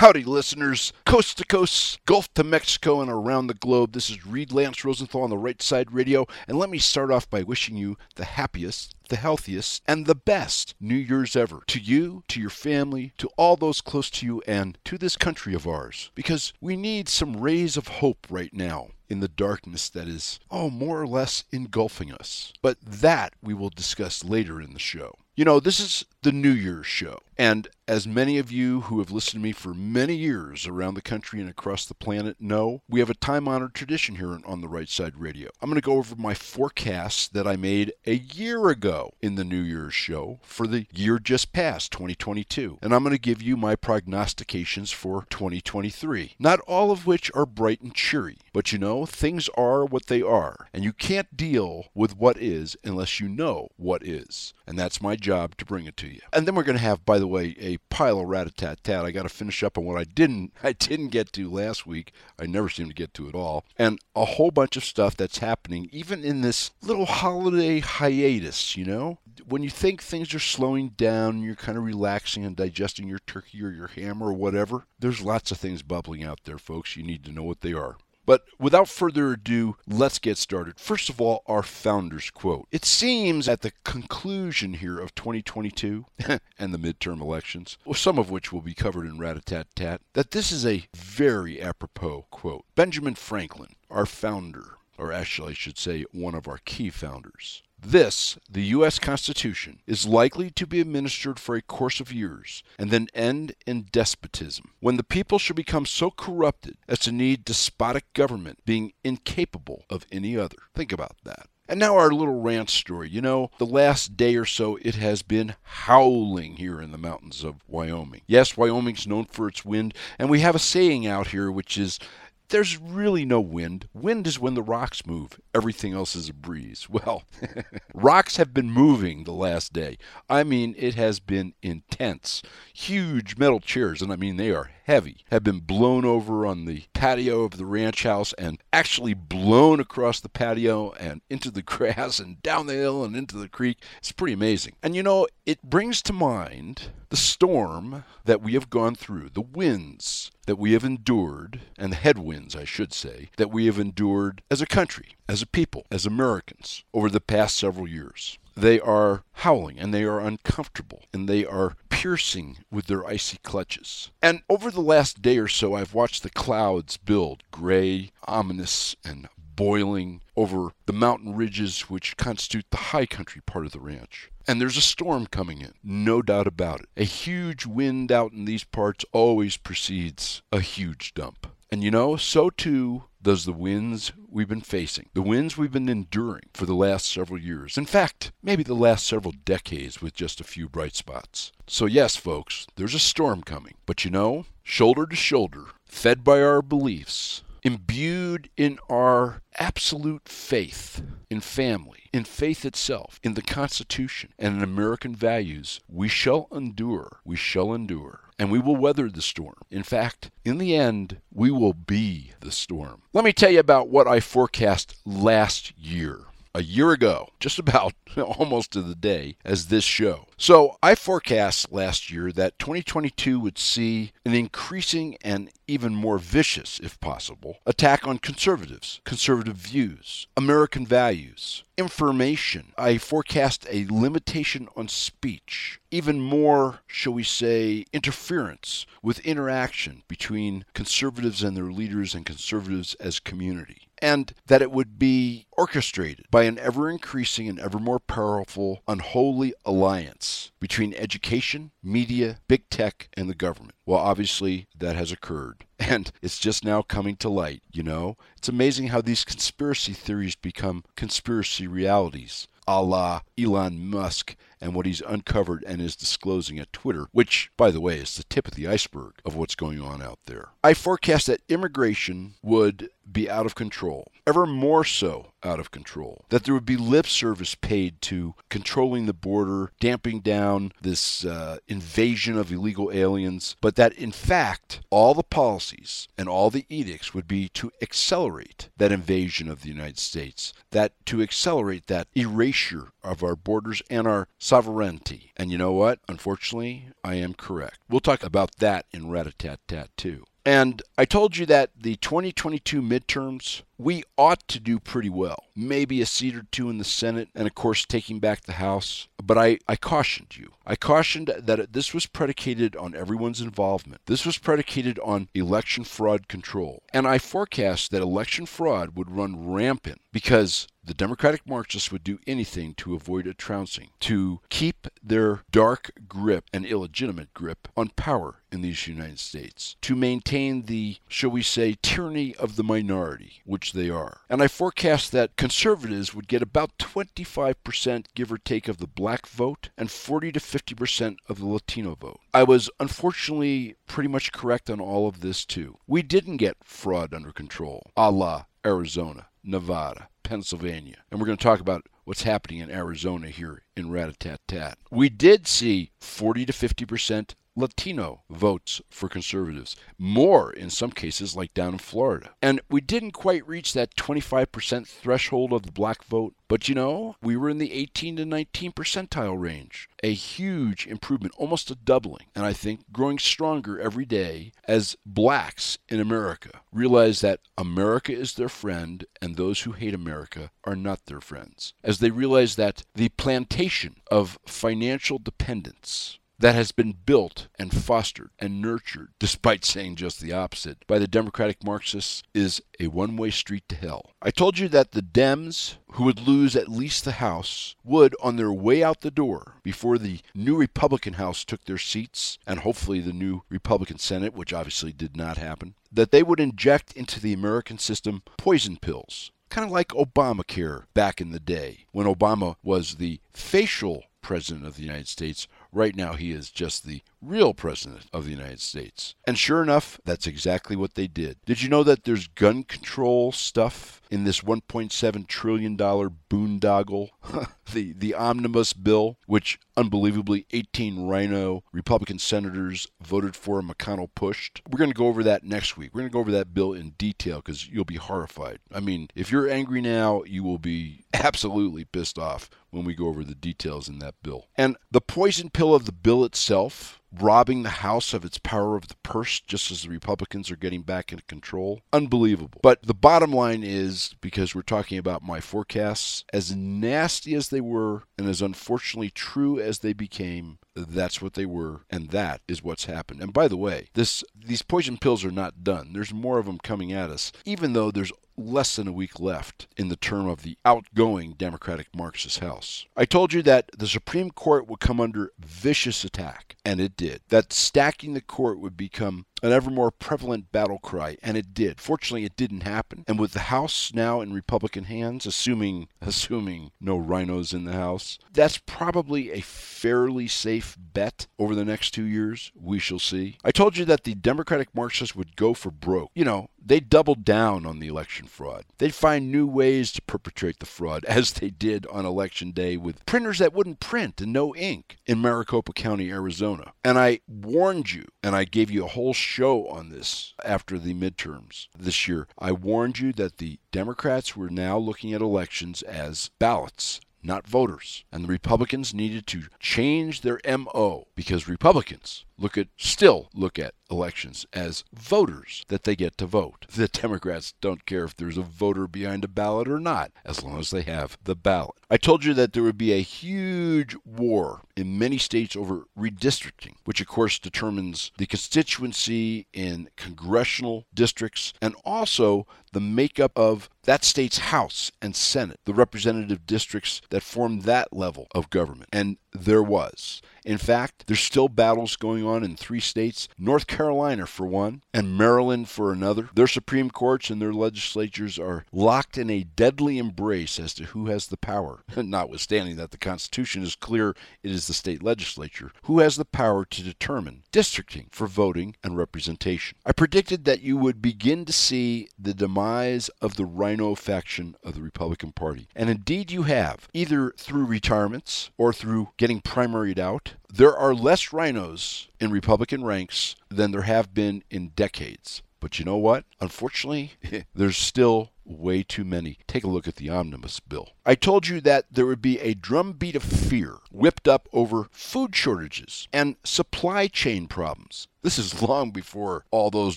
Howdy, listeners. Coast to coast, Gulf to Mexico, and around the globe. This is Reed Lance Rosenthal on the Right Side Radio. And let me start off by wishing you the happiest, the healthiest, and the best New Year's ever. To you, to your family, to all those close to you, and to this country of ours. Because we need some rays of hope right now in the darkness that is, oh, more or less engulfing us. But that we will discuss later in the show. You know, this is the New Year's show. And as many of you who have listened to me for many years around the country and across the planet know, we have a time honored tradition here on the Right Side Radio. I'm going to go over my forecasts that I made a year ago in the New Year's show for the year just past, 2022. And I'm going to give you my prognostications for 2023. Not all of which are bright and cheery, but you know, things are what they are. And you can't deal with what is unless you know what is. And that's my job to bring it to you. And then we're going to have, by the way, a pile of rat-a-tat-tat. I got to finish up on what I didn't I didn't get to last week. I never seem to get to it all. And a whole bunch of stuff that's happening even in this little holiday hiatus, you know? When you think things are slowing down, you're kind of relaxing and digesting your turkey or your ham or whatever, there's lots of things bubbling out there, folks. You need to know what they are. But without further ado, let's get started. First of all, our founder's quote. It seems at the conclusion here of 2022 and the midterm elections, some of which will be covered in rat-a-tat-tat, that this is a very apropos quote. Benjamin Franklin, our founder, or actually I should say one of our key founders, this, the U.S. Constitution, is likely to be administered for a course of years and then end in despotism, when the people shall become so corrupted as to need despotic government, being incapable of any other. Think about that. And now our little rant story. You know, the last day or so it has been howling here in the mountains of Wyoming. Yes, Wyoming's known for its wind, and we have a saying out here which is there's really no wind. Wind is when the rocks move. Everything else is a breeze. Well, rocks have been moving the last day. I mean, it has been intense. Huge metal chairs, and I mean, they are heavy, have been blown over on the patio of the ranch house and actually blown across the patio and into the grass and down the hill and into the creek. It's pretty amazing. And you know, it brings to mind the storm that we have gone through, the winds that we have endured, and the headwinds, I should say, that we have endured as a country, as a people, as Americans over the past several years. They are howling and they are uncomfortable and they are piercing with their icy clutches. And over the last day or so, I've watched the clouds build, gray, ominous, and boiling over the mountain ridges which constitute the high country part of the ranch. And there's a storm coming in, no doubt about it. A huge wind out in these parts always precedes a huge dump. And you know, so too does the winds we've been facing, the winds we've been enduring for the last several years. In fact, maybe the last several decades with just a few bright spots. So, yes, folks, there's a storm coming. But you know, shoulder to shoulder, fed by our beliefs, imbued in our absolute faith in family, in faith itself, in the Constitution, and in American values, we shall endure, we shall endure, and we will weather the storm. In fact, in the end, we will be the storm. Let me tell you about what I forecast last year a year ago, just about almost to the day, as this show. So I forecast last year that 2022 would see an increasing and even more vicious, if possible, attack on conservatives, conservative views, American values, information. I forecast a limitation on speech, even more, shall we say, interference with interaction between conservatives and their leaders and conservatives as community and that it would be orchestrated by an ever increasing and ever more powerful, unholy alliance between education, media, big tech, and the government. Well, obviously, that has occurred. And it's just now coming to light, you know? It's amazing how these conspiracy theories become conspiracy realities, a la Elon Musk and what he's uncovered and is disclosing at Twitter, which, by the way, is the tip of the iceberg of what's going on out there. I forecast that immigration would be out of control, ever more so out of control. That there would be lip service paid to controlling the border, damping down this uh, invasion of illegal aliens, but that in fact, all the policies and all the edicts would be to accelerate that invasion of the United States, that to accelerate that erasure of our borders and our sovereignty. And you know what? Unfortunately, I am correct. We'll talk about that in Rat-a-tat-tat too. And I told you that the 2022 midterms, we ought to do pretty well. Maybe a seat or two in the Senate, and of course, taking back the House. But I, I cautioned you. I cautioned that this was predicated on everyone's involvement. This was predicated on election fraud control. And I forecast that election fraud would run rampant because the Democratic Marxists would do anything to avoid a trouncing, to keep their dark grip and illegitimate grip on power in these United States, to maintain the, shall we say, tyranny of the minority, which they are. And I forecast that conservatives would get about 25%, give or take, of the black vote and 40 to 50% of the Latino vote. I was unfortunately pretty much correct on all of this too. We didn't get fraud under control, a la Arizona, Nevada, Pennsylvania. And we're going to talk about what's happening in Arizona here in Rat-a-tat-tat. We did see 40 to 50 percent Latino votes for conservatives, more in some cases, like down in Florida. And we didn't quite reach that 25% threshold of the black vote, but you know, we were in the 18 to 19 percentile range. A huge improvement, almost a doubling, and I think growing stronger every day as blacks in America realize that America is their friend and those who hate America are not their friends. As they realize that the plantation of financial dependence that has been built and fostered and nurtured, despite saying just the opposite, by the Democratic Marxists is a one way street to hell. I told you that the Dems, who would lose at least the House, would, on their way out the door, before the new Republican House took their seats, and hopefully the new Republican Senate, which obviously did not happen, that they would inject into the American system poison pills kind of like Obamacare back in the day when Obama was the facial president of the United States Right now, he is just the real president of the United States. And sure enough, that's exactly what they did. Did you know that there's gun control stuff in this $1.7 trillion boondoggle, the, the omnibus bill, which unbelievably 18 RINO Republican senators voted for and McConnell pushed? We're going to go over that next week. We're going to go over that bill in detail because you'll be horrified. I mean, if you're angry now, you will be absolutely pissed off when we go over the details in that bill. And the poison pill of the bill itself robbing the House of its power of the purse just as the Republicans are getting back into control. Unbelievable. But the bottom line is because we're talking about my forecasts, as nasty as they were and as unfortunately true as they became, that's what they were and that is what's happened. And by the way, this these poison pills are not done. There's more of them coming at us even though there's less than a week left in the term of the outgoing Democratic Marxist House. I told you that the Supreme Court would come under vicious attack, and it did. That stacking the court would become an ever more prevalent battle cry, and it did. Fortunately, it didn't happen. And with the House now in Republican hands, assuming assuming no RINOs in the House, that's probably a fairly safe bet over the next two years. We shall see. I told you that the Democratic Marxists would go for broke. You know, they doubled down on the election fraud. They'd find new ways to perpetrate the fraud, as they did on election day with printers that wouldn't print and no ink in Maricopa County, Arizona. And I warned you, and I gave you a whole show on this after the midterms this year. I warned you that the Democrats were now looking at elections as ballots not voters. And the Republicans needed to change their MO because Republicans look at still look at elections as voters that they get to vote. The Democrats don't care if there's a voter behind a ballot or not, as long as they have the ballot. I told you that there would be a huge war in many states over redistricting, which of course determines the constituency in congressional districts and also the makeup of that state's House and Senate, the representative districts that form that level of government. And there was. In fact, there's still battles going on in three states North Carolina, for one, and Maryland, for another. Their Supreme Courts and their legislatures are locked in a deadly embrace as to who has the power, notwithstanding that the Constitution is clear it is the state legislature who has the power to determine districting for voting and representation. I predicted that you would begin to see the demise of the RINO faction of the Republican Party. And indeed, you have, either through retirements or through getting primaried out. There are less RINOs in Republican ranks than there have been in decades. But you know what? Unfortunately, there's still way too many. Take a look at the omnibus bill. I told you that there would be a drumbeat of fear whipped up over food shortages and supply chain problems. This is long before all those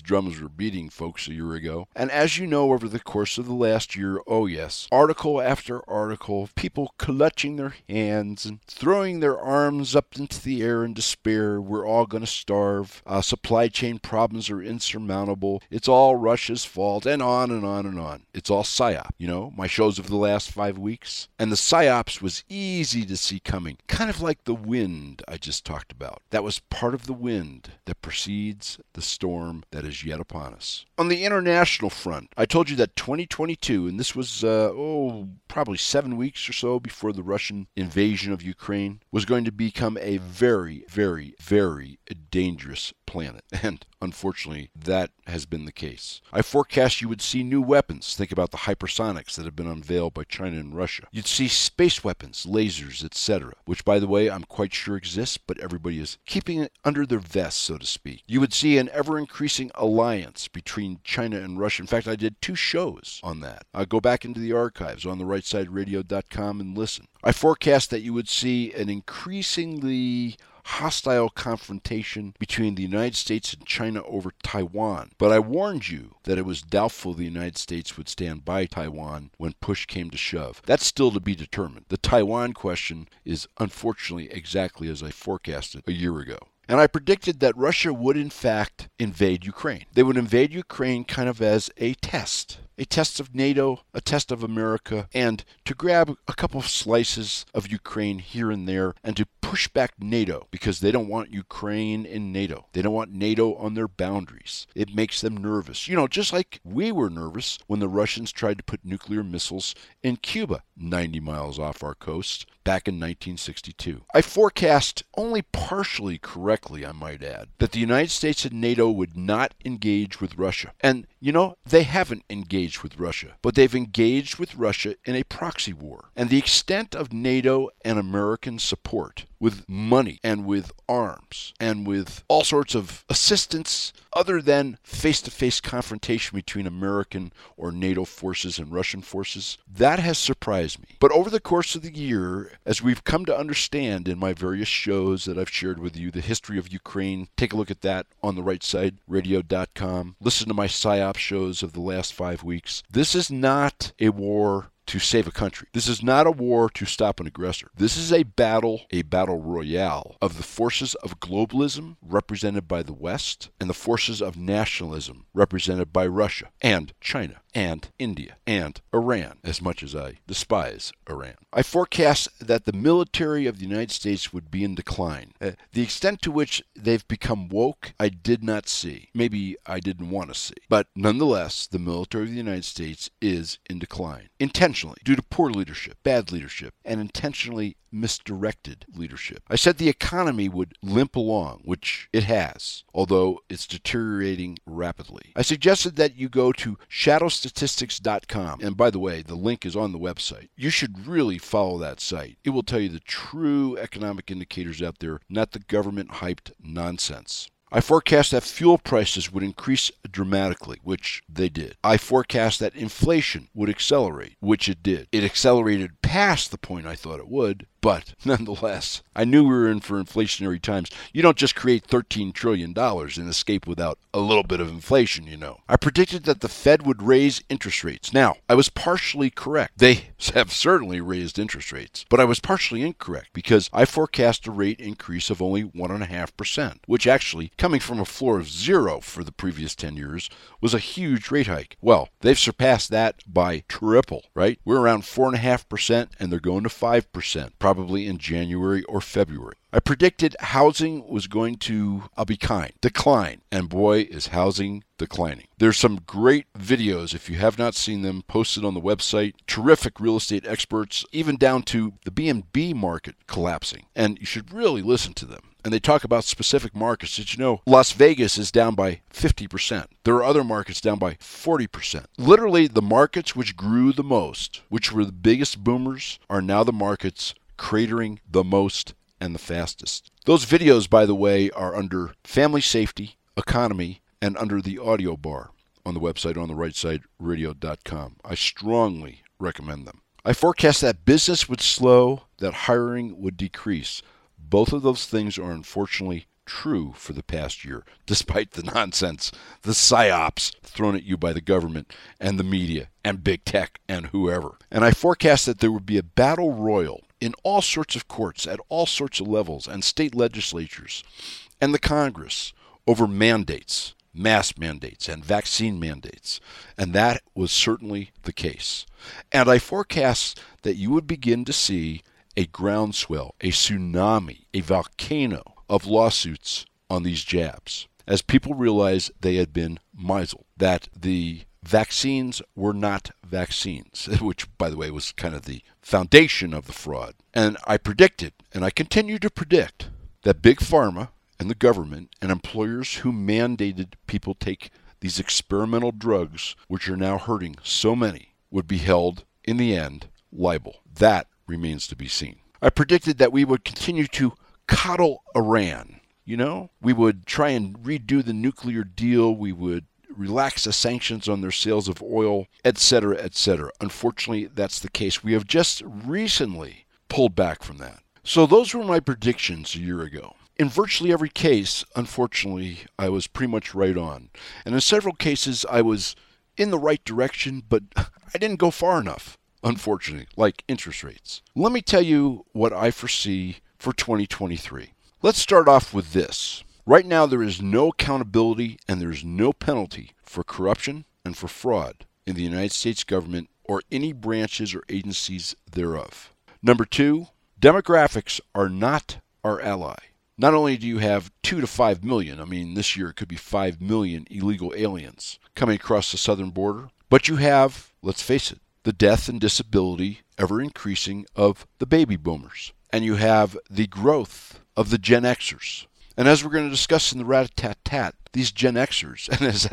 drums were beating, folks, a year ago. And as you know, over the course of the last year, oh yes, article after article, people clutching their hands and throwing their arms up into the air in despair. We're all going to starve. Uh, supply chain problems are insurmountable. It's all Russia's fault, and on and on and on. It's all psyop. You know, my shows of the last five weeks. And the psyops was easy to see coming, kind of like the wind I just talked about. That was part of the wind that precedes the storm that is yet upon us. On the international front, I told you that 2022, and this was, uh, oh, probably seven weeks or so before the Russian invasion of Ukraine, was going to become a very, very, very dangerous planet. And unfortunately, that has been the case. I forecast you would see new weapons. Think about the hypersonics that have been unveiled by China and Russia. You'd see space weapons, lasers, etc., which, by the way, I'm quite sure exists, but everybody is keeping it under their vest, so to speak. You would see an ever increasing alliance between China and Russia. In fact, I did two shows on that. Go back into the archives on the rightsideradio.com and listen. I forecast that you would see an increasingly hostile confrontation between the United States and China over Taiwan. But I warned you that it was doubtful the United States would stand by Taiwan when push came to shove. That's still to be determined. The Taiwan question is unfortunately exactly as I forecasted a year ago. And I predicted that Russia would, in fact, invade Ukraine. They would invade Ukraine kind of as a test a test of NATO, a test of America, and to grab a couple of slices of Ukraine here and there and to push back NATO because they don't want Ukraine in NATO. They don't want NATO on their boundaries. It makes them nervous. You know, just like we were nervous when the Russians tried to put nuclear missiles in Cuba, 90 miles off our coast, back in 1962. I forecast, only partially correctly, I might add, that the United States and NATO would not engage with Russia. And, you know, they haven't engaged with Russia, but they've engaged with Russia in a proxy war. And the extent of NATO and American support with money and with arms and with all sorts of assistance other than face to face confrontation between American or NATO forces and Russian forces. That has surprised me. But over the course of the year, as we've come to understand in my various shows that I've shared with you, the history of Ukraine, take a look at that on the right side, radio.com. Listen to my PSYOP shows of the last five weeks. This is not a war to save a country. This is not a war to stop an aggressor. This is a battle, a battle royale of the forces of globalism represented by the West and the forces of nationalism represented by Russia and China and India and Iran, as much as I despise Iran. I forecast that the military of the United States would be in decline. Uh, the extent to which they've become woke, I did not see. Maybe I didn't want to see. But nonetheless, the military of the United States is in decline. Intentionally, due to poor leadership, bad leadership, and intentionally misdirected leadership. I said the economy would limp along, which it has, although it's deteriorating rapidly. I suggested that you go to shadowstatistics.com, and by the way, the link is on the website. You should really follow that site. It will tell you the true economic indicators out there, not the government hyped nonsense. I forecast that fuel prices would increase dramatically, which they did. I forecast that inflation would accelerate, which it did. It accelerated past the point I thought it would, but nonetheless, I knew we were in for inflationary times. You don't just create $13 trillion and escape without a little bit of inflation, you know. I predicted that the Fed would raise interest rates. Now, I was partially correct. They have certainly raised interest rates, but I was partially incorrect because I forecast a rate increase of only 1.5%, which actually, coming from a floor of zero for the previous 10 years, was a huge rate hike. Well, they've surpassed that by triple, right? We're around 4.5% and they're going to 5%. Probably probably in January or February. I predicted housing was going to, I'll be kind, decline. And boy, is housing declining. There's some great videos, if you have not seen them, posted on the website. Terrific real estate experts, even down to the B&B market collapsing. And you should really listen to them and they talk about specific markets. Did you know Las Vegas is down by 50%? There are other markets down by 40%. Literally, the markets which grew the most, which were the biggest boomers, are now the markets cratering the most and the fastest. Those videos, by the way, are under family safety, economy, and under the audio bar on the website on the right side radio.com. I strongly recommend them. I forecast that business would slow, that hiring would decrease. Both of those things are unfortunately true for the past year, despite the nonsense, the psyops thrown at you by the government and the media and big tech and whoever. And I forecast that there would be a battle royal in all sorts of courts at all sorts of levels and state legislatures and the Congress over mandates, mask mandates, and vaccine mandates. And that was certainly the case. And I forecast that you would begin to see a groundswell, a tsunami, a volcano of lawsuits on these jabs as people realized they had been misled, that the vaccines were not vaccines, which, by the way, was kind of the foundation of the fraud. And I predicted, and I continue to predict, that Big Pharma and the government and employers who mandated people take these experimental drugs, which are now hurting so many, would be held, in the end, liable. That remains to be seen. I predicted that we would continue to coddle Iran. You know, we would try and redo the nuclear deal. We would relax the sanctions on their sales of oil, etc., etc. Unfortunately, that's the case. We have just recently pulled back from that. So those were my predictions a year ago. In virtually every case, unfortunately, I was pretty much right on. And in several cases, I was in the right direction, but I didn't go far enough unfortunately, like interest rates. Let me tell you what I foresee for 2023. Let's start off with this. Right now, there is no accountability and there is no penalty for corruption and for fraud in the United States government or any branches or agencies thereof. Number two, demographics are not our ally. Not only do you have two to five million, I mean, this year it could be five million illegal aliens coming across the southern border, but you have, let's face it, the death and disability ever increasing of the baby boomers. And you have the growth of the Gen Xers. And as we're going to discuss in the rat tat tat, these Gen Xers, and as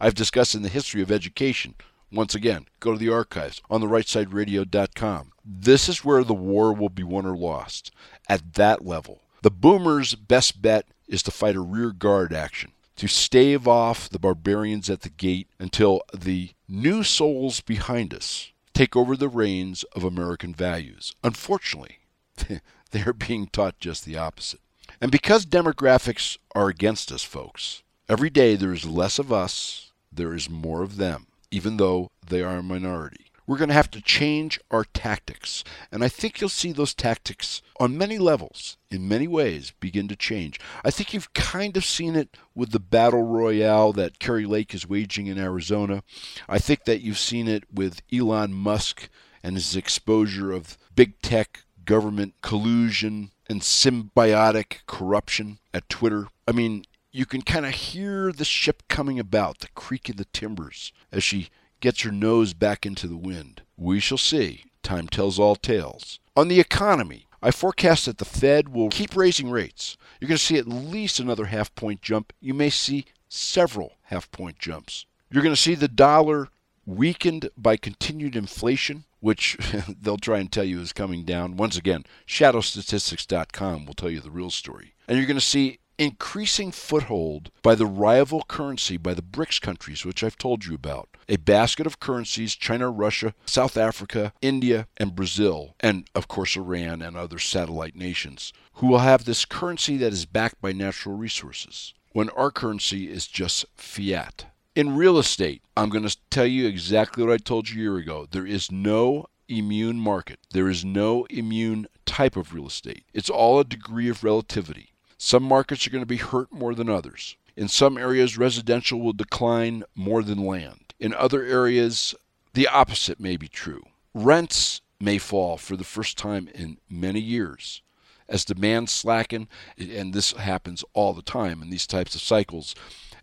I've, discussed in the history of education, once again, go to the archives on the rightsideradio.com. This is where the war will be won or lost, at that level. The boomers' best bet is to fight a rear guard action to stave off the barbarians at the gate until the new souls behind us take over the reins of American values. Unfortunately, they are being taught just the opposite. And because demographics are against us, folks, every day there is less of us, there is more of them, even though they are a minority. We're going to have to change our tactics. And I think you'll see those tactics on many levels, in many ways, begin to change. I think you've kind of seen it with the battle royale that Kari Lake is waging in Arizona. I think that you've seen it with Elon Musk and his exposure of big tech government collusion and symbiotic corruption at Twitter. I mean, you can kind of hear the ship coming about, the creak of the timbers, as she gets her nose back into the wind. We shall see. Time tells all tales. On the economy, I forecast that the Fed will keep raising rates. You're going to see at least another half point jump. You may see several half point jumps. You're going to see the dollar weakened by continued inflation, which they'll try and tell you is coming down. Once again, shadowstatistics.com will tell you the real story. And you're going to see increasing foothold by the rival currency by the BRICS countries, which I've told you about. A basket of currencies China, Russia, South Africa, India, and Brazil, and of course Iran and other satellite nations, who will have this currency that is backed by natural resources, when our currency is just fiat. In real estate, I'm going to tell you exactly what I told you a year ago. There is no immune market. There is no immune type of real estate. It's all a degree of relativity. Some markets are going to be hurt more than others. In some areas, residential will decline more than land. In other areas, the opposite may be true. Rents may fall for the first time in many years. As demand slacken, and this happens all the time in these types of cycles,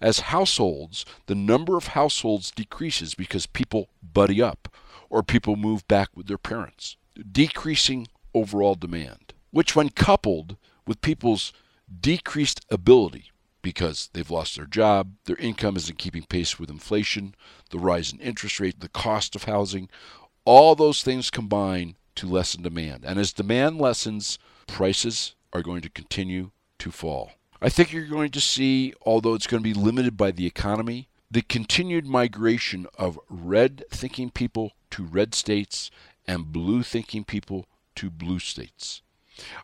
as households, the number of households decreases because people buddy up or people move back with their parents, decreasing overall demand, which, when coupled with people's decreased ability because they've lost their job, their income isn't keeping pace with inflation, the rise in interest rate, the cost of housing, all those things combine to lessen demand. And as demand lessens, prices are going to continue to fall. I think you're going to see, although it's going to be limited by the economy, the continued migration of red thinking people to red states and blue thinking people to blue states.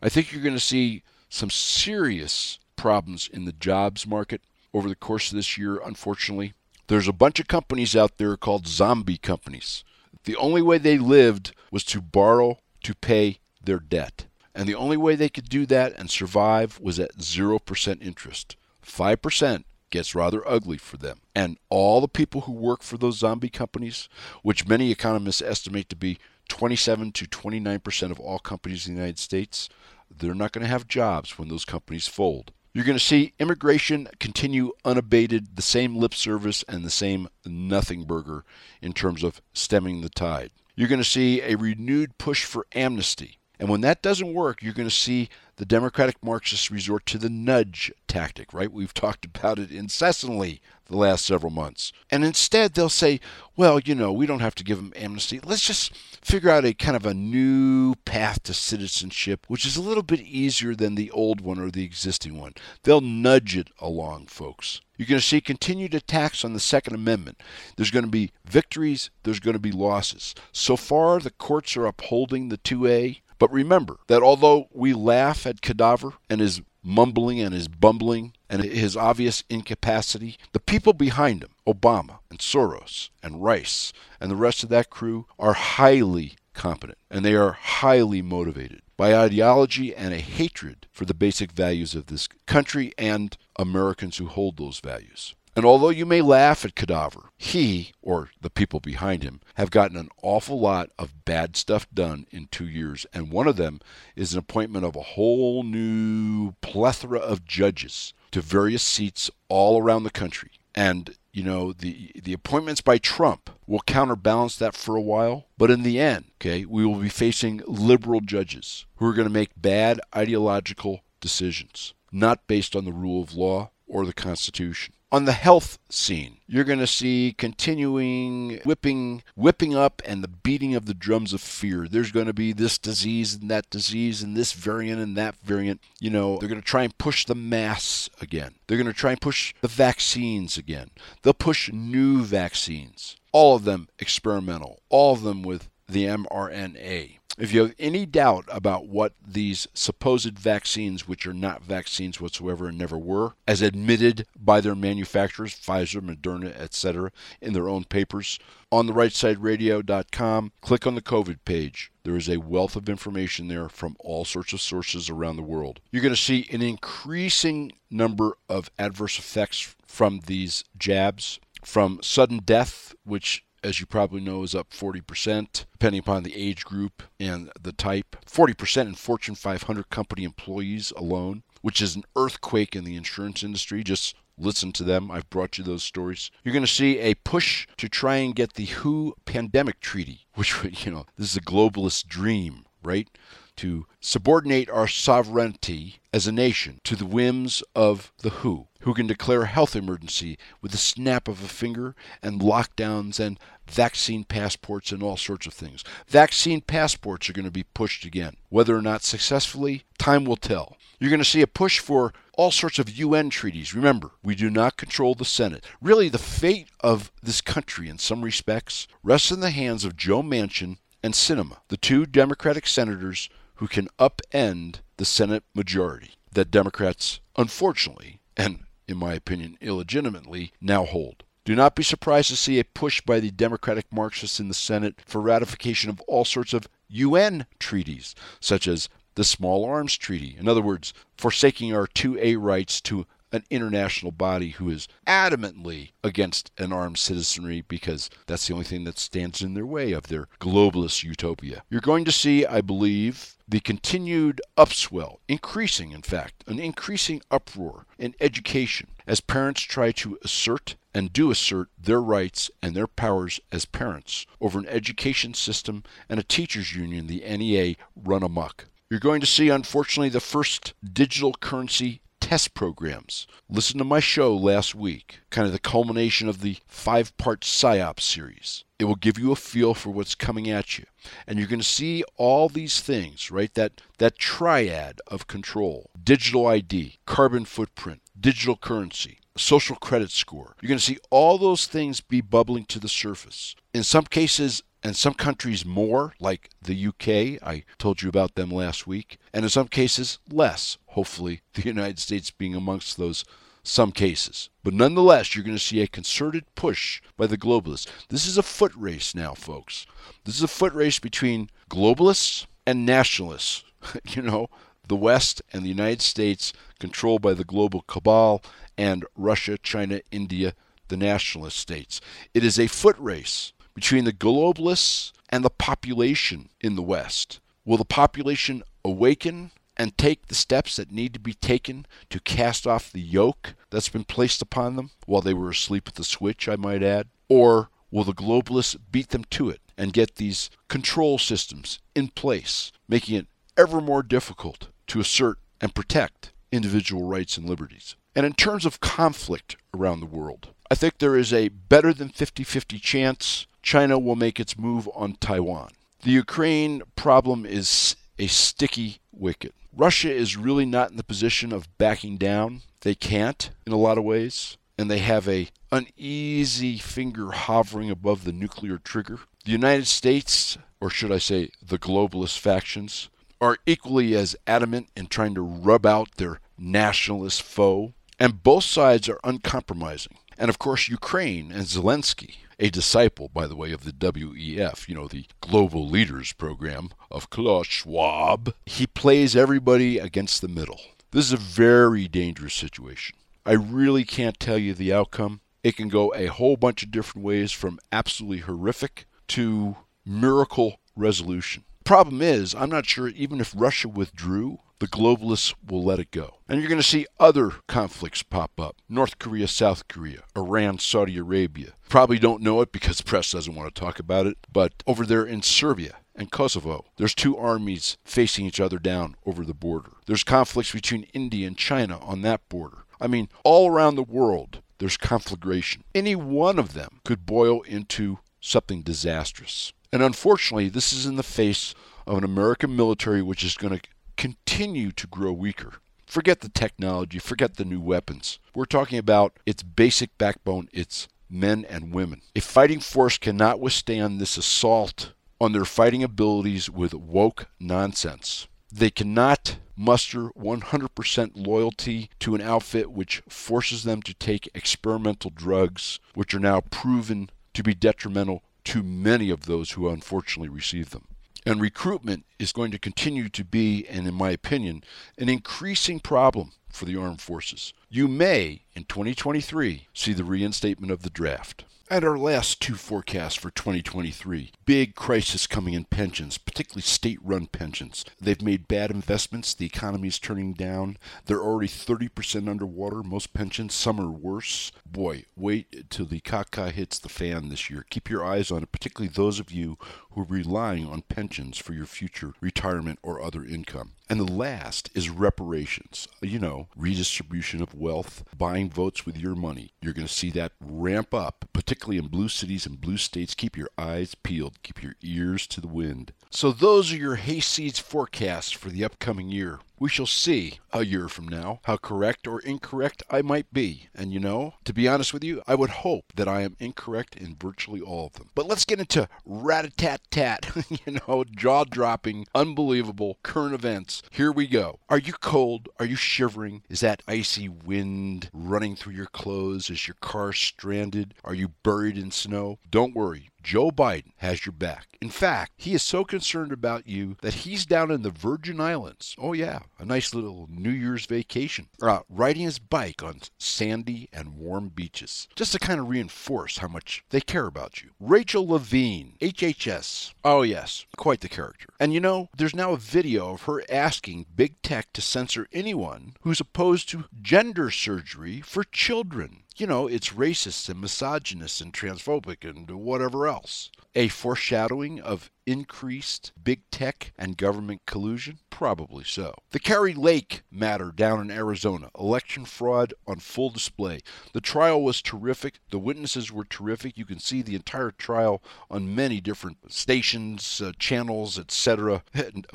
I think you're going to see some serious problems in the jobs market over the course of this year, unfortunately. There's a bunch of companies out there called zombie companies. The only way they lived was to borrow to pay their debt. And the only way they could do that and survive was at 0% interest. 5% gets rather ugly for them. And all the people who work for those zombie companies, which many economists estimate to be 27 to 29% of all companies in the United States, they're not going to have jobs when those companies fold. You're going to see immigration continue unabated, the same lip service and the same nothing burger in terms of stemming the tide. You're going to see a renewed push for amnesty. And when that doesn't work, you're going to see the Democratic Marxists resort to the nudge tactic, right? We've talked about it incessantly the last several months. And instead, they'll say, well, you know, we don't have to give them amnesty. Let's just figure out a kind of a new path to citizenship, which is a little bit easier than the old one or the existing one. They'll nudge it along, folks. You're going to see continued attacks on the Second Amendment. There's going to be victories, there's going to be losses. So far, the courts are upholding the 2A. But remember that although we laugh at Cadaver and his mumbling and his bumbling and his obvious incapacity, the people behind him, Obama and Soros and Rice and the rest of that crew, are highly competent and they are highly motivated by ideology and a hatred for the basic values of this country and Americans who hold those values. And although you may laugh at Cadaver, he, or the people behind him, have gotten an awful lot of bad stuff done in two years. And one of them is an appointment of a whole new plethora of judges to various seats all around the country. And you know the the appointments by Trump will counterbalance that for a while, but in the end, okay, we will be facing liberal judges who are going to make bad ideological decisions, not based on the rule of law or the Constitution on the health scene, you're going to see continuing whipping, whipping up and the beating of the drums of fear. There's going to be this disease and that disease and this variant and that variant. You know, they're going to try and push the masks again. They're going to try and push the vaccines again. They'll push new vaccines. All of them experimental. All of them with the mRNA. If you have any doubt about what these supposed vaccines, which are not vaccines whatsoever and never were, as admitted by their manufacturers, Pfizer, Moderna, etc., in their own papers, on the rightsideradio.com, click on the COVID page. There is a wealth of information there from all sorts of sources around the world. You're going to see an increasing number of adverse effects from these jabs, from sudden death, which as you probably know, is up 40%, depending upon the age group and the type. 40% in Fortune 500 company employees alone, which is an earthquake in the insurance industry. Just listen to them. I've brought you those stories. You're going to see a push to try and get the WHO pandemic treaty, which, you know, this is a globalist dream, right? To subordinate our sovereignty as a nation to the whims of the WHO, who can declare a health emergency with the snap of a finger and lockdowns and vaccine passports and all sorts of things. Vaccine passports are going to be pushed again. Whether or not successfully, time will tell. You're going to see a push for all sorts of UN treaties. Remember, we do not control the Senate. Really, the fate of this country, in some respects, rests in the hands of Joe Manchin and Sinema, the two Democratic senators who can upend the Senate majority that Democrats, unfortunately, and in my opinion, illegitimately, now hold. Do not be surprised to see a push by the Democratic Marxists in the Senate for ratification of all sorts of UN treaties, such as the Small Arms Treaty. In other words, forsaking our 2A rights to an international body who is adamantly against an armed citizenry because that's the only thing that stands in their way of their globalist utopia. You're going to see, I believe, the continued upswell, increasing, in fact, an increasing uproar in education as parents try to assert and do assert their rights and their powers as parents over an education system and a teachers union, the NEA, run amok. You're going to see, unfortunately, the first digital currency test programs. Listen to my show last week, kind of the culmination of the five part PSYOP series. It will give you a feel for what's coming at you. And you're going to see all these things, right? That, that triad of control digital ID, carbon footprint, digital currency, social credit score. You're going to see all those things be bubbling to the surface. In some cases, and some countries more, like the UK, I told you about them last week, and in some cases less, hopefully, the United States being amongst those some cases. But nonetheless, you're going to see a concerted push by the globalists. This is a foot race now, folks. This is a foot race between globalists and nationalists. you know, the West and the United States controlled by the global cabal, and Russia, China, India, the nationalist states. It is a foot race between the globalists and the population in the West. Will the population awaken and take the steps that need to be taken to cast off the yoke that's been placed upon them while they were asleep at the switch, I might add? Or will the globalists beat them to it and get these control systems in place, making it ever more difficult to assert and protect individual rights and liberties? And in terms of conflict around the world, I think there is a better than 50 50 chance China will make its move on Taiwan. The Ukraine problem is a sticky wicket. Russia is really not in the position of backing down. They can't in a lot of ways, and they have a uneasy finger hovering above the nuclear trigger. The United States, or should I say the globalist factions, are equally as adamant in trying to rub out their nationalist foe, and both sides are uncompromising. And of course, Ukraine and Zelensky a disciple, by the way, of the WEF, you know, the Global Leaders Program of Klaus Schwab. He plays everybody against the middle. This is a very dangerous situation. I really can't tell you the outcome. It can go a whole bunch of different ways from absolutely horrific to miracle resolution. Problem is, I'm not sure even if Russia withdrew, the globalists will let it go. And you're going to see other conflicts pop up North Korea, South Korea, Iran, Saudi Arabia. Probably don't know it because the press doesn't want to talk about it, but over there in Serbia, and Kosovo. There's two armies facing each other down over the border. There's conflicts between India and China on that border. I mean, all around the world, there's conflagration. Any one of them could boil into something disastrous. And unfortunately, this is in the face of an American military which is going to continue to grow weaker. Forget the technology, forget the new weapons. We're talking about its basic backbone, its men and women. A fighting force cannot withstand this assault on their fighting abilities with woke nonsense. They cannot muster 100% loyalty to an outfit which forces them to take experimental drugs, which are now proven to be detrimental to many of those who unfortunately receive them. And recruitment is going to continue to be, and in my opinion, an increasing problem for the armed forces. You may, in 2023, see the reinstatement of the draft. And our last two forecasts for 2023 big crisis coming in pensions, particularly state run pensions. They've made bad investments. The economy is turning down. They're already 30% underwater. Most pensions, some are worse. Boy, wait till the caca hits the fan this year. Keep your eyes on it, particularly those of you who are relying on pensions for your future retirement or other income. And the last is reparations. You know, redistribution of wealth, buying votes with your money. You're going to see that ramp up, particularly in blue cities and blue states. Keep your eyes peeled, keep your ears to the wind. So, those are your hayseeds forecasts for the upcoming year. We shall see a year from now how correct or incorrect I might be. And you know, to be honest with you, I would hope that I am incorrect in virtually all of them. But let's get into rat a tat tat, you know, jaw dropping, unbelievable current events. Here we go. Are you cold? Are you shivering? Is that icy wind running through your clothes? Is your car stranded? Are you buried in snow? Don't worry. Joe Biden has your back. In fact, he is so concerned about you that he's down in the Virgin Islands. Oh, yeah, a nice little New Year's vacation. Uh, riding his bike on sandy and warm beaches, just to kind of reinforce how much they care about you. Rachel Levine, HHS. Oh, yes, quite the character. And you know, there's now a video of her asking big tech to censor anyone who's opposed to gender surgery for children. You know, it's racist and misogynist and transphobic and whatever else. A foreshadowing of increased big tech and government collusion? Probably so. The Kari Lake matter down in Arizona, election fraud on full display. The trial was terrific. The witnesses were terrific. You can see the entire trial on many different stations, uh, channels, etc.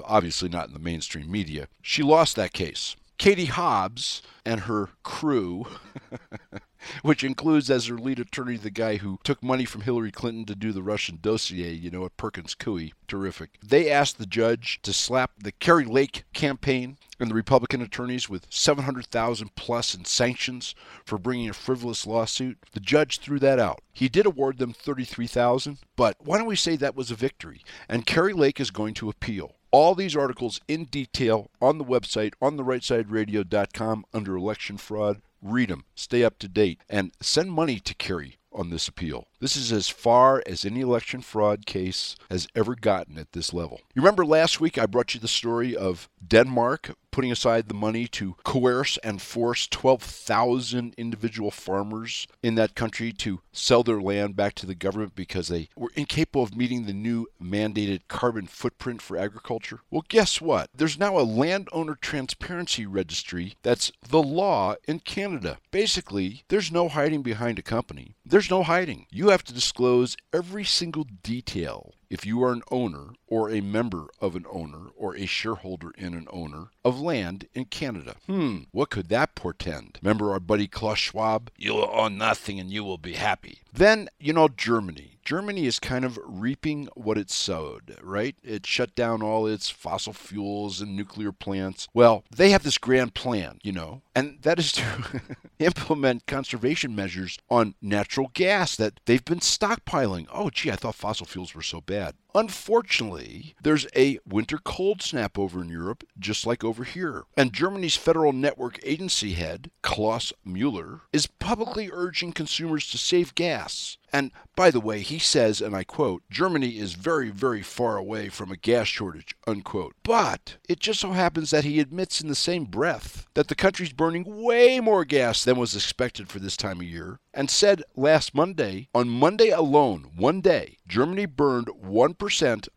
Obviously, not in the mainstream media. She lost that case. Katie Hobbs and her crew, which includes as their lead attorney the guy who took money from Hillary Clinton to do the Russian dossier, you know, at Perkins Coie. Terrific. They asked the judge to slap the Kari Lake campaign and the Republican attorneys with 700,000 plus in sanctions for bringing a frivolous lawsuit. The judge threw that out. He did award them 33,000, but why don't we say that was a victory? And Kari Lake is going to appeal all these articles in detail on the website on the rightsideradio.com under election fraud. Read them, stay up to date, and send money to Kari on this appeal. This is as far as any election fraud case has ever gotten at this level. You remember last week I brought you the story of Denmark putting aside the money to coerce and force 12,000 individual farmers in that country to sell their land back to the government because they were incapable of meeting the new mandated carbon footprint for agriculture? Well, guess what? There's now a landowner transparency registry that's the law in Canada. Basically, there's no hiding behind a company. There's no hiding. You have to disclose every single detail if you are an owner or a member of an owner or a shareholder in an owner of land in Canada. Hmm, what could that portend? Remember our buddy Klaus Schwab? You'll own nothing and you will be happy. Then, you know, Germany. Germany is kind of reaping what it sowed, right? It shut down all its fossil fuels and nuclear plants. Well, they have this grand plan, you know, and that is to implement conservation measures on natural gas that they've been stockpiling. Oh, gee, I thought fossil fuels were so bad. Unfortunately, there's a winter cold snap over in Europe, just like over here. And Germany's Federal Network Agency head, Klaus Mueller, is publicly urging consumers to save gas. And by the way, he says, and I quote, Germany is very, very far away from a gas shortage, unquote. But it just so happens that he admits in the same breath that the country's burning way more gas than was expected for this time of year, and said last Monday, on Monday alone, one day, Germany burned 1%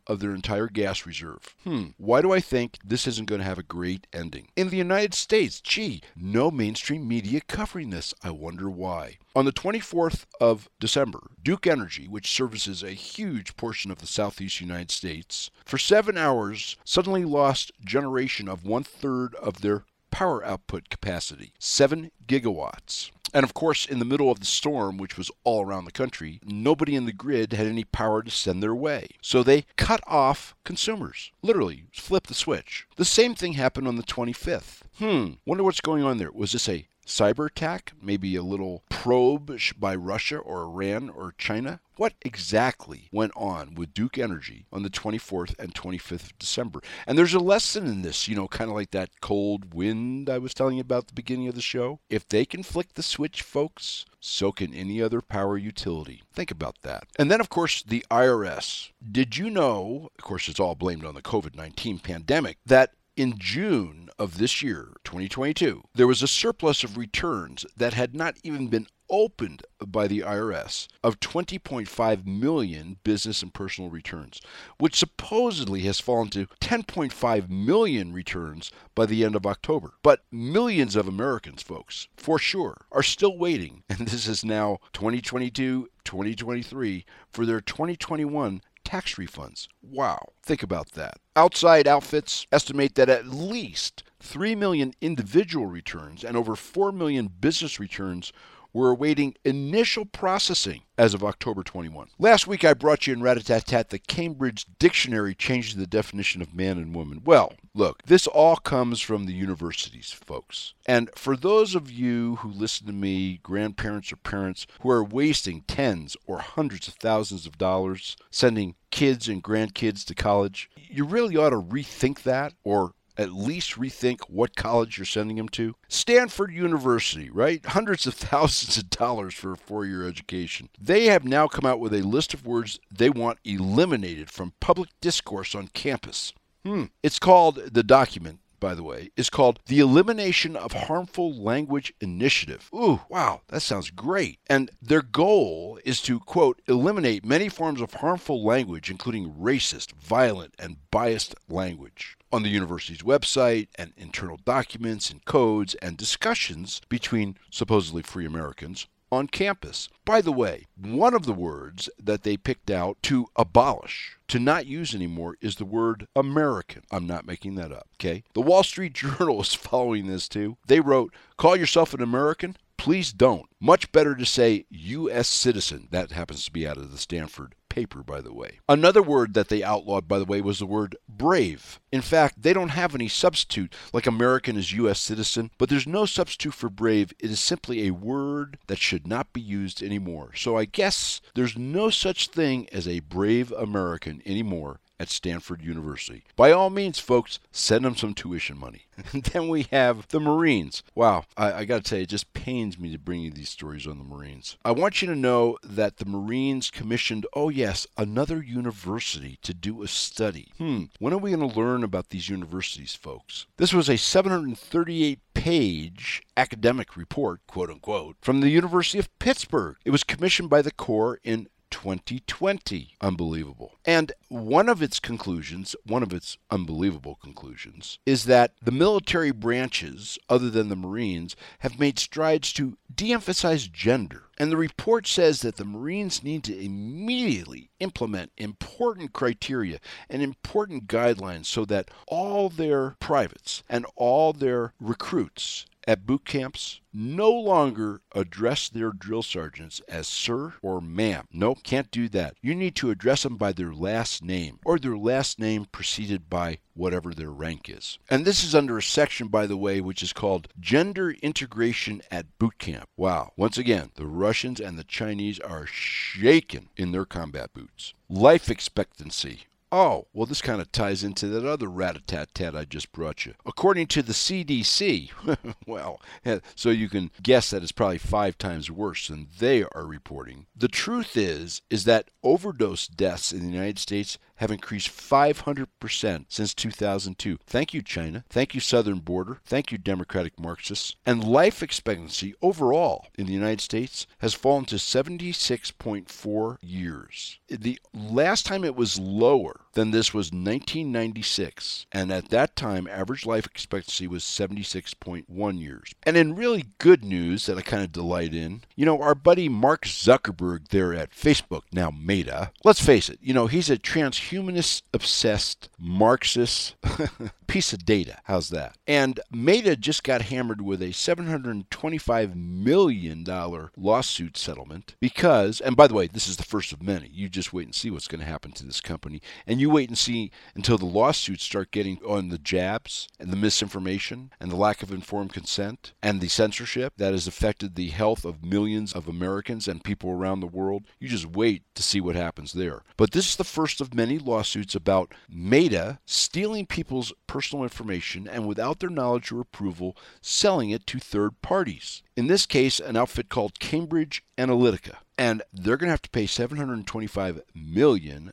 of their entire gas reserve. Hmm, why do I think this isn't going to have a great ending? In the United States, gee, no mainstream media covering this. I wonder why. On the 24th of December, Duke Energy, which services a huge portion of the southeast United States, for seven hours suddenly lost generation of one third of their power output capacity, 7 gigawatts. And of course, in the middle of the storm, which was all around the country, nobody in the grid had any power to send their way. So they cut off consumers. Literally, flip the switch. The same thing happened on the 25th. Hmm, wonder what's going on there. Was this a cyber attack, maybe a little probe by Russia or Iran or China? What exactly went on with Duke Energy on the 24th and 25th of December? And there's a lesson in this, you know, kind of like that cold wind I was telling you about at the beginning of the show. If they can flick the switch, folks, so can any other power utility. Think about that. And then, of course, the IRS. Did you know, of course, it's all blamed on the COVID 19 pandemic, that in June of this year, 2022, there was a surplus of returns that had not even been opened by the IRS of 20.5 million business and personal returns, which supposedly has fallen to 10.5 million returns by the end of October. But millions of Americans, folks, for sure, are still waiting, and this is now 2022, 2023, for their 2021 tax refunds. Wow, think about that. Outside outfits estimate that at least 3 million individual returns and over 4 million business returns We're awaiting initial processing as of October 21. Last week I brought you in Ratatat the Cambridge Dictionary changing the definition of man and woman. Well, look, this all comes from the universities, folks. And for those of you who listen to me, grandparents or parents who are wasting tens or hundreds of thousands of dollars sending kids and grandkids to college, you really ought to rethink that or at least rethink what college you're sending them to? Stanford University, right? Hundreds of thousands of dollars for a four year education. They have now come out with a list of words they want eliminated from public discourse on campus. Hmm. It's called the document by the way, is called the Elimination of Harmful Language Initiative. Ooh, wow, that sounds great. And their goal is to, quote, eliminate many forms of harmful language, including racist, violent, and biased language on the university's website and internal documents and codes and discussions between supposedly free Americans on campus. By the way, one of the words that they picked out to abolish, to not use anymore, is the word American. I'm not making that up, okay? The Wall Street Journal is following this too. They wrote, Call yourself an American? Please don't. Much better to say U.S. citizen. That happens to be out of the Stanford paper, by the way. Another word that they outlawed, by the way, was the word brave. In fact, they don't have any substitute, like American is U.S. citizen, but there's no substitute for brave. It is simply a word that should not be used anymore. So I guess there's no such thing as a brave American anymore at Stanford University. By all means, folks, send them some tuition money. Then we have the Marines. Wow, I, I got to tell you, it just pains me to bring you these stories on the Marines. I want you to know that the Marines commissioned, oh yes, another university to do a study. Hmm, when are we to learn about these universities, folks? This was a 738 page academic report, quote unquote, from the University of Pittsburgh. It was commissioned by the Corps in 2020. Unbelievable. And one of its conclusions, one of its unbelievable conclusions, is that the military branches, other than the Marines, have made strides to de emphasize gender. And the report says that the Marines need to immediately implement important criteria and important guidelines so that all their privates and all their recruits at boot camps no longer address their drill sergeants as sir or ma'am. No, can't do that. You need to address them by their last name or their last name preceded by whatever their rank is. And this is under a section, by the way, which is called Gender Integration at Boot Camp. Wow. Once again, the Russians and the Chinese are shaken in their combat boots. Life expectancy Oh, well, this kind of ties into that other rat a tat tat I just brought you. According to the CDC, well, eh, so you can guess that it's probably five times worse than they are reporting. The truth is, is that overdose deaths in the United States have increased 500% since 2002. Thank you, China. Thank you, Southern Border. Thank you, Democratic Marxists. And life expectancy overall in the United States has fallen to 76.4 years. The last time it was lower than this was 1996, and at that time, average life expectancy was 76.1 years. And in really good news that I kind of delight in, you know, our buddy Mark Zuckerberg there at Facebook, now Meta, let's face it, you know, he's a transhumanist obsessed Marxist piece of data. How's that? And Meta just got hammered with a $725 million lawsuit settlement because, and by the way, this is the first of many. You just wait and see what's going to happen to this company. And you wait and see until the lawsuits start getting on the jabs and the misinformation and the lack of informed consent and the censorship that has affected the health of millions of Americans and people around the world. You just wait to see what happens there. But this is the first of many lawsuits about Meta stealing people's personal information and without their knowledge or approval, selling it to third parties. In this case, an outfit called Cambridge Analytica. And they're going to have to pay $725 million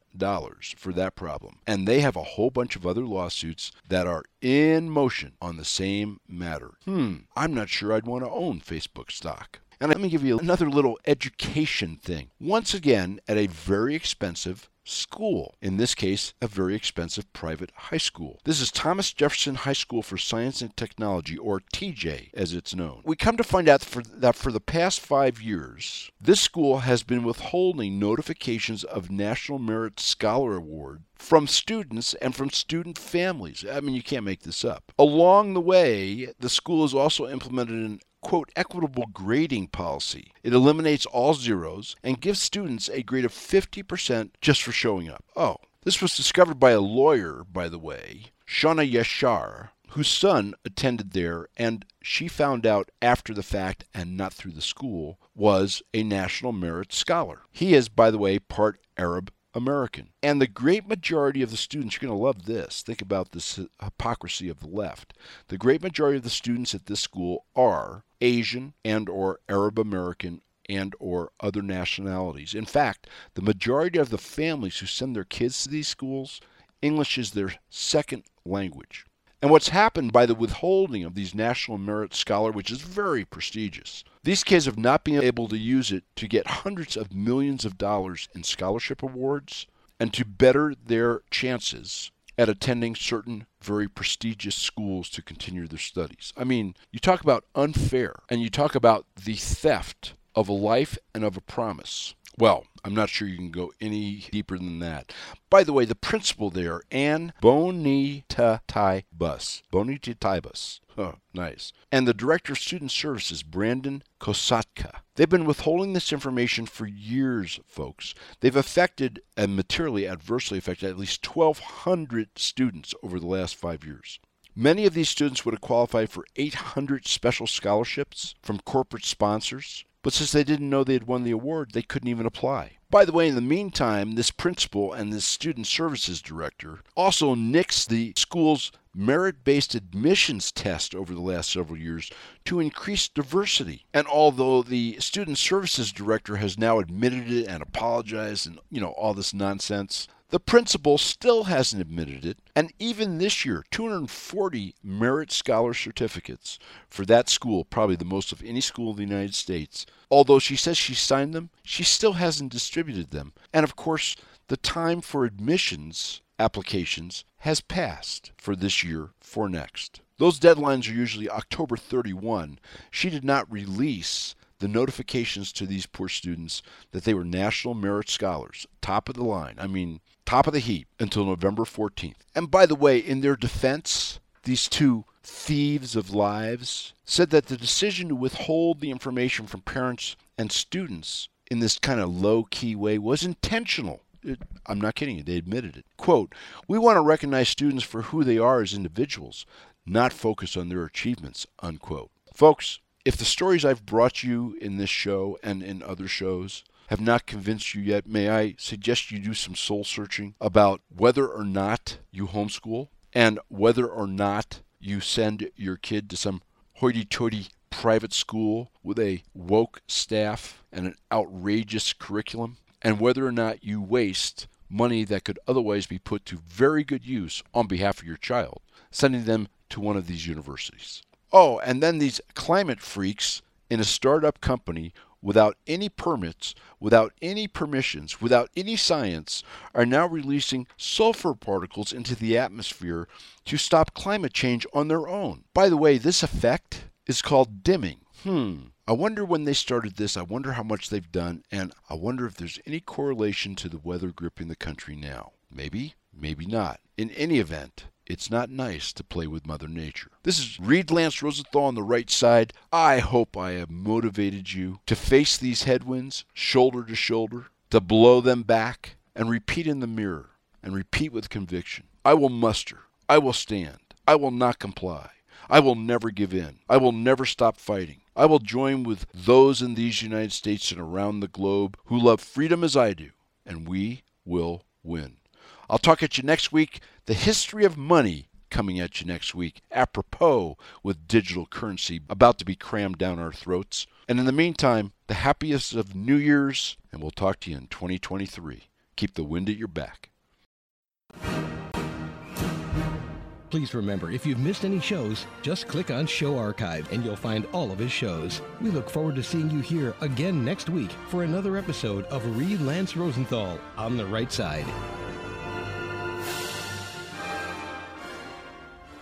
for that problem. And they have a whole bunch of other lawsuits that are in motion on the same matter. Hmm, I'm not sure I'd want to own Facebook stock. And let me give you another little education thing. Once again, at a very expensive school, in this case, a very expensive private high school. This is Thomas Jefferson High School for Science and Technology, or TJ as it's known. We come to find out for, that for the past five years, this school has been withholding notifications of National Merit Scholar Award from students and from student families. I mean, you can't make this up. Along the way, the school has also implemented an quote, equitable grading policy. It eliminates all zeros and gives students a grade of 50% just for showing up. Oh, this was discovered by a lawyer, by the way, Shawna Yashar, whose son attended there and she found out after the fact and not through the school was a National Merit Scholar. He is, by the way, part Arab American. And the great majority of the students, you're going to love this. Think about this hypocrisy of the left. The great majority of the students at this school are Asian and or Arab American and or other nationalities. In fact, the majority of the families who send their kids to these schools, English is their second language. And what's happened by the withholding of these National Merit Scholar, which is very prestigious, these kids have not been able to use it to get hundreds of millions of dollars in scholarship awards and to better their chances at attending certain very prestigious schools to continue their studies. I mean, you talk about unfair and you talk about the theft of a life and of a promise. Well, I'm not sure you can go any deeper than that. By the way, the principal there, Ann Bonitaibus. Bonitaibus. Oh, nice. And the director of student services, Brandon Kosatka. They've been withholding this information for years, folks. They've affected and materially adversely affected at least 1,200 students over the last five years. Many of these students would have qualified for 800 special scholarships from corporate sponsors. But since they didn't know they had won the award, they couldn't even apply. By the way, in the meantime, this principal and this student services director also nixed the school's merit based admissions test over the last several years to increase diversity. And although the student services director has now admitted it and apologized and, you know, all this nonsense, the principal still hasn't admitted it, and even this year, 240 Merit Scholar certificates for that school, probably the most of any school in the United States. Although she says she signed them, she still hasn't distributed them. And of course, the time for admissions applications has passed for this year for next. Those deadlines are usually October 31. She did not release the notifications to these poor students that they were National Merit Scholars, top of the line. I mean, top of the heap until November 14th. And by the way, in their defense, these two thieves of lives said that the decision to withhold the information from parents and students in this kind of low key way was intentional. It, I'm not kidding you, they admitted it. Quote, We want to recognize students for who they are as individuals, not focus on their achievements, unquote. Folks, if the stories I've brought you in this show and in other shows have not convinced you yet, may I suggest you do some soul searching about whether or not you homeschool and whether or not you send your kid to some hoity toity private school with a woke staff and an outrageous curriculum, and whether or not you waste money that could otherwise be put to very good use on behalf of your child, sending them to one of these universities. Oh, and then these climate freaks in a startup company without any permits, without any permissions, without any science, are now releasing sulfur particles into the atmosphere to stop climate change on their own. By the way, this effect is called dimming. Hmm. I wonder when they started this, I wonder how much they've done, and I wonder if there's any correlation to the weather gripping the country now. Maybe, maybe not. In any event, it's not nice to play with Mother Nature. This is Reed Lance Rosenthal on the right side. I hope I have motivated you to face these headwinds shoulder to shoulder, to blow them back, and repeat in the mirror, and repeat with conviction. I will muster. I will stand. I will not comply. I will never give in. I will never stop fighting. I will join with those in these United States and around the globe who love freedom as I do, and we will win. I'll talk at you next week. The history of money coming at you next week, apropos with digital currency about to be crammed down our throats. And in the meantime, the happiest of New Year's, and we'll talk to you in 2023. Keep the wind at your back. Please remember, if you've missed any shows, just click on Show Archive and you'll find all of his shows. We look forward to seeing you here again next week for another episode of Reed Lance Rosenthal on the right side.